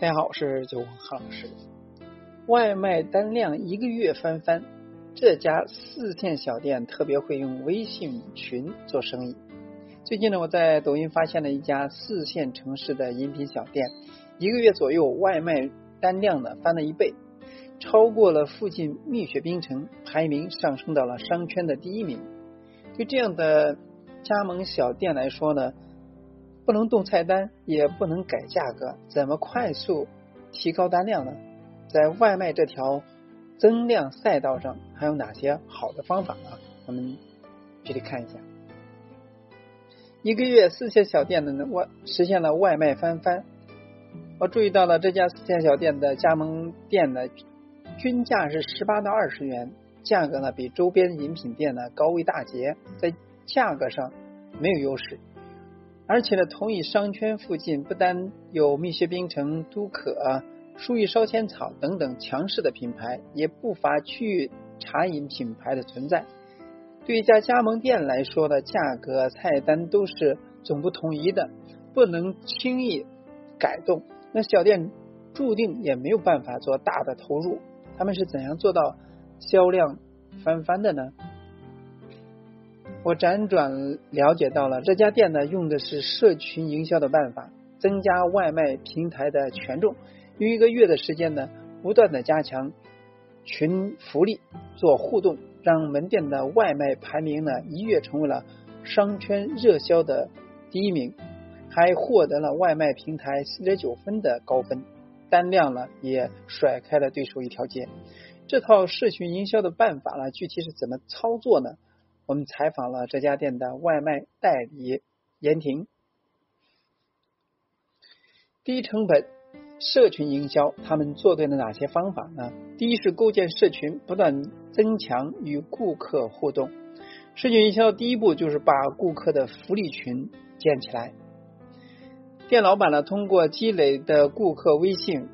大家好，我是九航老师。外卖单量一个月翻番，这家四线小店特别会用微信群做生意。最近呢，我在抖音发现了一家四线城市的饮品小店，一个月左右外卖单量呢翻了一倍，超过了附近蜜雪冰城，排名上升到了商圈的第一名。对这样的加盟小店来说呢，不能动菜单，也不能改价格，怎么快速提高单量呢？在外卖这条增量赛道上，还有哪些好的方法呢？我们具体看一下。一个月四线小店的外实现了外卖翻番，我注意到了这家四线小店的加盟店呢，均价是十八到二十元，价格呢比周边饮品店呢高一大截，在价格上没有优势。而且呢，同一商圈附近不单有蜜雪冰城、都可。舒逸烧仙草等等强势的品牌，也不乏区域茶饮品牌的存在。对一家加盟店来说呢，价格、菜单都是总不统一的，不能轻易改动。那小店注定也没有办法做大的投入。他们是怎样做到销量翻番的呢？我辗转了解到了，这家店呢用的是社群营销的办法，增加外卖平台的权重。用一个月的时间呢，不断的加强群福利，做互动，让门店的外卖排名呢一跃成为了商圈热销的第一名，还获得了外卖平台四点九分的高分，单量呢也甩开了对手一条街。这套社群营销的办法呢，具体是怎么操作呢？我们采访了这家店的外卖代理严婷，低成本。社群营销，他们做对了哪些方法呢？第一是构建社群，不断增强与顾客互动。社群营销第一步就是把顾客的福利群建起来。店老板呢，通过积累的顾客微信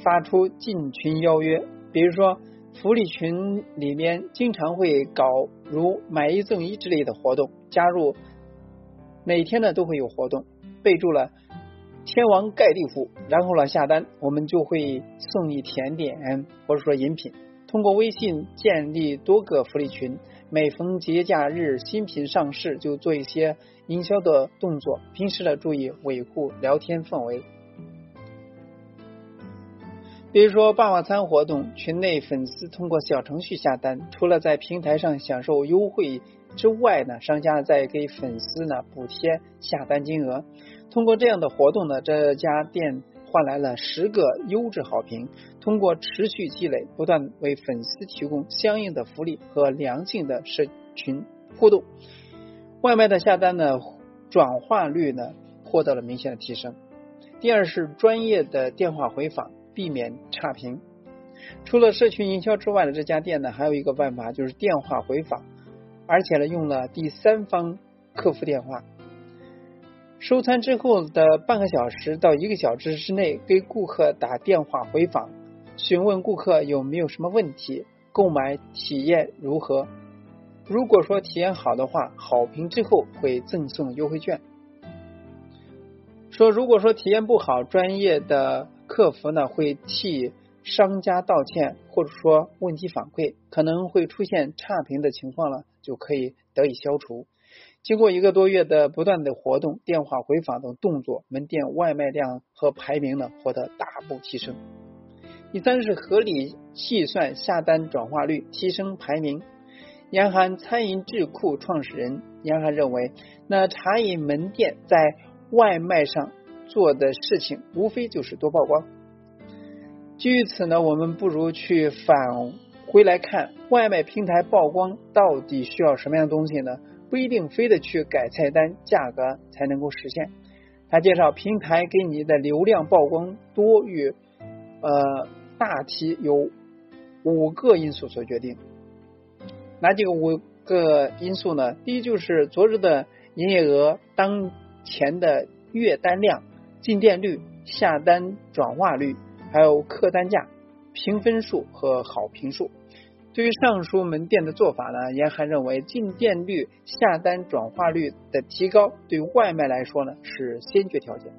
发出进群邀约，比如说福利群里面经常会搞如买一赠一之类的活动，加入每天呢都会有活动，备注了。天王盖地虎，然后呢下单，我们就会送你甜点或者说饮品。通过微信建立多个福利群，每逢节假日新品上市就做一些营销的动作。平时呢注意维护聊天氛围，比如说霸王餐活动，群内粉丝通过小程序下单，除了在平台上享受优惠之外呢，商家再给粉丝呢补贴下单金额。通过这样的活动呢，这家店换来了十个优质好评。通过持续积累，不断为粉丝提供相应的福利和良性的社群互动，外卖的下单呢，转化率呢获得了明显的提升。第二是专业的电话回访，避免差评。除了社群营销之外的这家店呢，还有一个办法就是电话回访，而且呢用了第三方客服电话。收餐之后的半个小时到一个小时之内，给顾客打电话回访，询问顾客有没有什么问题，购买体验如何。如果说体验好的话，好评之后会赠送优惠券。说如果说体验不好，专业的客服呢会替商家道歉，或者说问题反馈，可能会出现差评的情况了，就可以得以消除。经过一个多月的不断的活动、电话回访等动作，门店外卖量和排名呢获得大步提升。第三是合理计算下单转化率，提升排名。严寒餐饮智库创始人严寒认为，那茶饮门店在外卖上做的事情，无非就是多曝光。基于此呢，我们不如去返回来看，外卖平台曝光到底需要什么样的东西呢？不一定非得去改菜单、价格才能够实现。他介绍，平台给你的流量曝光多与呃大体由五个因素所决定。哪几个五个因素呢？第一就是昨日的营业额、当前的月单量、进店率、下单转化率，还有客单价、评分数和好评数。对于上述门店的做法呢，严寒认为进店率、下单转化率的提高，对外卖来说呢是先决条件。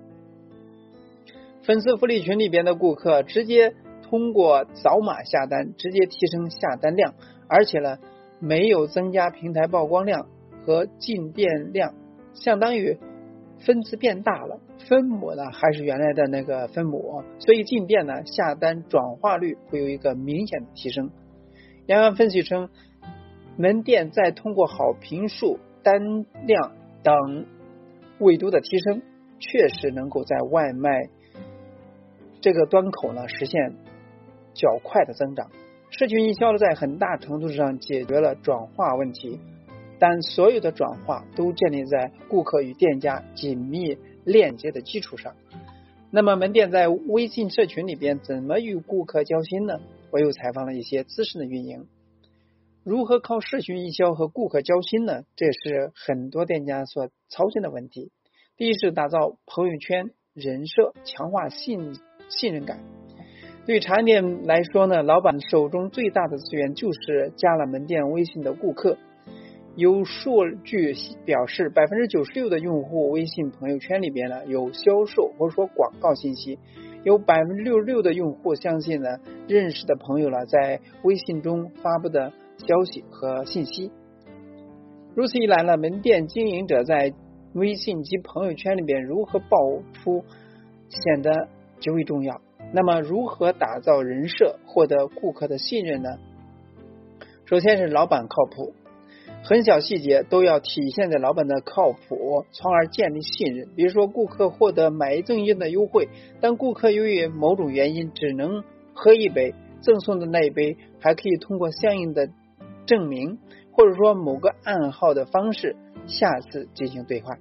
粉丝福利群里边的顾客直接通过扫码下单，直接提升下单量，而且呢，没有增加平台曝光量和进店量，相当于分子变大了，分母呢还是原来的那个分母，所以进店呢下单转化率会有一个明显的提升。杨洋分析称，门店在通过好评数、单量等维度的提升，确实能够在外卖这个端口呢实现较快的增长。社群营销，在很大程度上解决了转化问题，但所有的转化都建立在顾客与店家紧密链接的基础上。那么，门店在微信社群里边怎么与顾客交心呢？我又采访了一些资深的运营，如何靠社群营销和顾客交心呢？这是很多店家所操心的问题。第一是打造朋友圈人设，强化信信任感。对茶店来说呢，老板手中最大的资源就是加了门店微信的顾客。有数据表示，百分之九十六的用户微信朋友圈里边呢有销售或者说广告信息。有百分之六十六的用户相信呢，认识的朋友了在微信中发布的消息和信息。如此一来呢，门店经营者在微信及朋友圈里边如何爆出，显得极为重要。那么，如何打造人设，获得顾客的信任呢？首先是老板靠谱。很小细节都要体现在老板的靠谱，从而建立信任。比如说，顾客获得买一赠一的优惠，但顾客由于某种原因只能喝一杯，赠送的那一杯还可以通过相应的证明，或者说某个暗号的方式，下次进行兑换。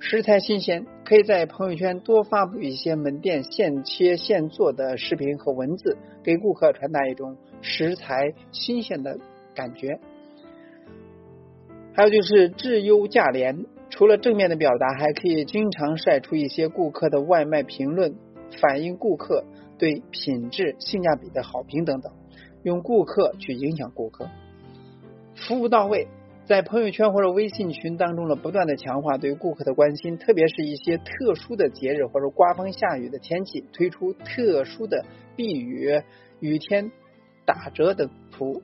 食材新鲜，可以在朋友圈多发布一些门店现切现做的视频和文字，给顾客传达一种食材新鲜的感觉。还有就是质优价廉，除了正面的表达，还可以经常晒出一些顾客的外卖评论，反映顾客对品质、性价比的好评等等，用顾客去影响顾客。服务到位，在朋友圈或者微信群当中呢，不断的强化对顾客的关心，特别是一些特殊的节日或者刮风下雨的天气，推出特殊的避雨、雨天打折等服务。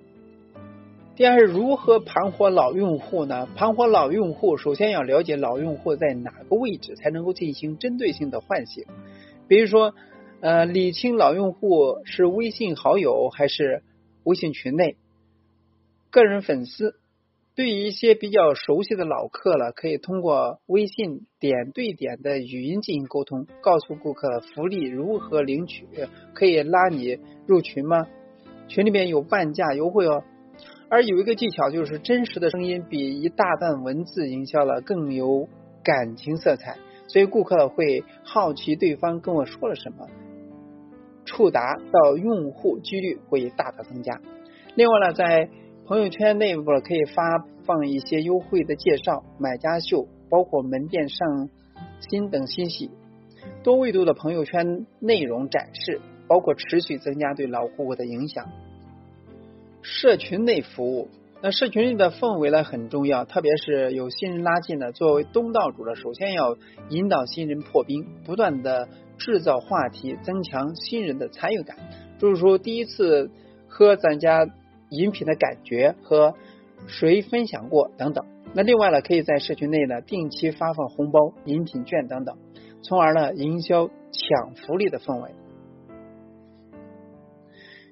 第二是如何盘活老用户呢？盘活老用户，首先要了解老用户在哪个位置，才能够进行针对性的唤醒。比如说，呃，理清老用户是微信好友还是微信群内个人粉丝。对于一些比较熟悉的老客了，可以通过微信点对点的语音进行沟通，告诉顾客福利如何领取，可以拉你入群吗？群里面有半价优惠哦。而有一个技巧，就是真实的声音比一大段文字营销了更有感情色彩，所以顾客会好奇对方跟我说了什么，触达到用户几率会大大增加。另外呢，在朋友圈内部可以发放一些优惠的介绍、买家秀，包括门店上新等信息，多维度的朋友圈内容展示，包括持续增加对老顾客的影响。社群内服务，那社群里的氛围呢很重要，特别是有新人拉进呢，作为东道主呢，首先要引导新人破冰，不断的制造话题，增强新人的参与感，就是说第一次喝咱家饮品的感觉和谁分享过等等。那另外呢，可以在社群内呢定期发放红包、饮品券等等，从而呢营销抢福利的氛围，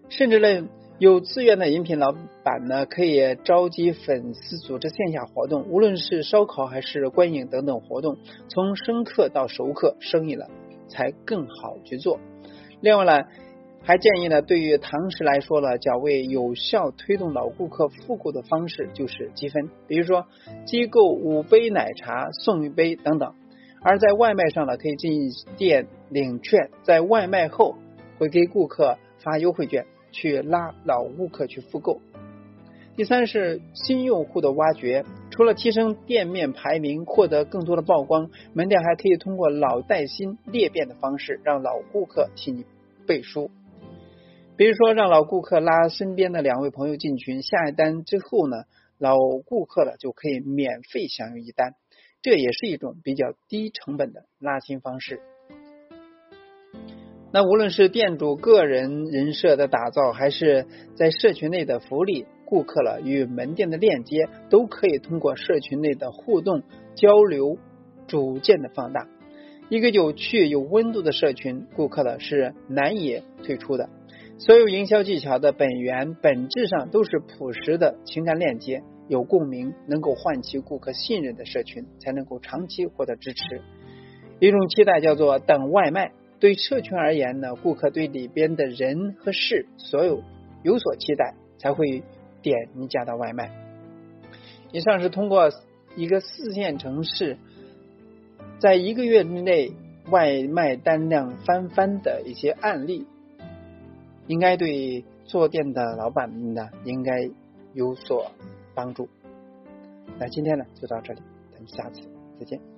甚至呢。有资源的饮品老板呢，可以召集粉丝组织线下活动，无论是烧烤还是观影等等活动，从生客到熟客，生意了才更好去做。另外呢，还建议呢，对于堂食来说呢，较为有效推动老顾客复购的方式就是积分，比如说机构五杯奶茶送一杯等等。而在外卖上呢，可以进店领券，在外卖后会给顾客发优惠券。去拉老顾客去复购。第三是新用户的挖掘，除了提升店面排名、获得更多的曝光，门店还可以通过老带新裂变的方式，让老顾客替你背书。比如说，让老顾客拉身边的两位朋友进群，下一单之后呢，老顾客了就可以免费享用一单，这也是一种比较低成本的拉新方式。那无论是店主个人人设的打造，还是在社群内的福利，顾客了与门店的链接，都可以通过社群内的互动交流逐渐的放大。一个有趣有温度的社群，顾客了是难以退出的。所有营销技巧的本源，本质上都是朴实的情感链接，有共鸣，能够唤起顾客信任的社群，才能够长期获得支持。一种期待叫做等外卖。对社群而言呢，顾客对里边的人和事所有有所期待，才会点你家的外卖。以上是通过一个四线城市在一个月之内外卖单量翻番的一些案例，应该对做店的老板们呢应该有所帮助。那今天呢就到这里，咱们下次再见。